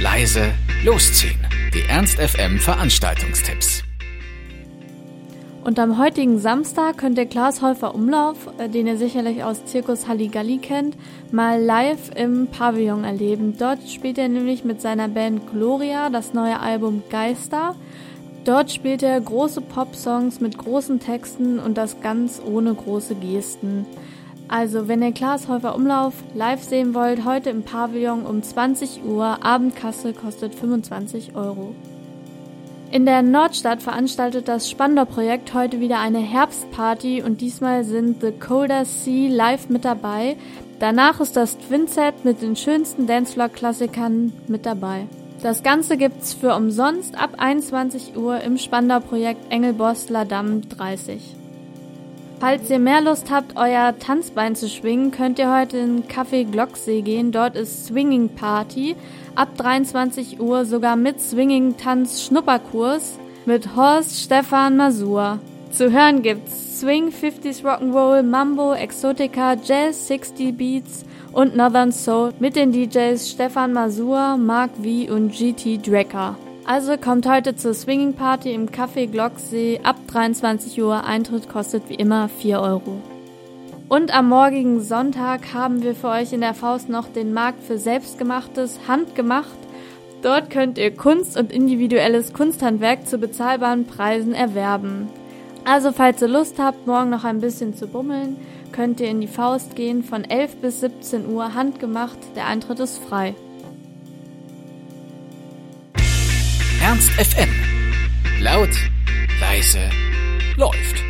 leise, losziehen. Die Ernst FM Veranstaltungstipps. Und am heutigen Samstag könnt ihr Klaas Häufer Umlauf, äh, den ihr sicherlich aus Zirkus Halligalli kennt, mal live im Pavillon erleben. Dort spielt er nämlich mit seiner Band Gloria das neue Album Geister. Dort spielt er große Pop-Songs mit großen Texten und das ganz ohne große Gesten. Also, wenn ihr Klaas Häufer Umlauf live sehen wollt, heute im Pavillon um 20 Uhr, Abendkasse kostet 25 Euro. In der Nordstadt veranstaltet das Spandau-Projekt heute wieder eine Herbstparty und diesmal sind The Colder Sea live mit dabei. Danach ist das Twinset mit den schönsten Dancefloor-Klassikern mit dabei. Das Ganze gibt's für umsonst ab 21 Uhr im Spandau-Projekt Engelboss La Dame 30. Falls ihr mehr Lust habt, euer Tanzbein zu schwingen, könnt ihr heute in Café Glocksee gehen. Dort ist Swinging Party. Ab 23 Uhr sogar mit Swinging Tanz Schnupperkurs mit Horst Stefan Masur. Zu hören gibt's Swing, 50s Rock'n'Roll, Mambo, Exotica, Jazz, 60 Beats und Northern Soul mit den DJs Stefan Masur, Mark V und GT Drecker. Also kommt heute zur Swinging Party im Café Glocksee ab 23 Uhr. Eintritt kostet wie immer 4 Euro. Und am morgigen Sonntag haben wir für euch in der Faust noch den Markt für selbstgemachtes Handgemacht. Dort könnt ihr Kunst und individuelles Kunsthandwerk zu bezahlbaren Preisen erwerben. Also falls ihr Lust habt, morgen noch ein bisschen zu bummeln, könnt ihr in die Faust gehen von 11 bis 17 Uhr handgemacht. Der Eintritt ist frei. Ernst FM. Laut, leise, läuft.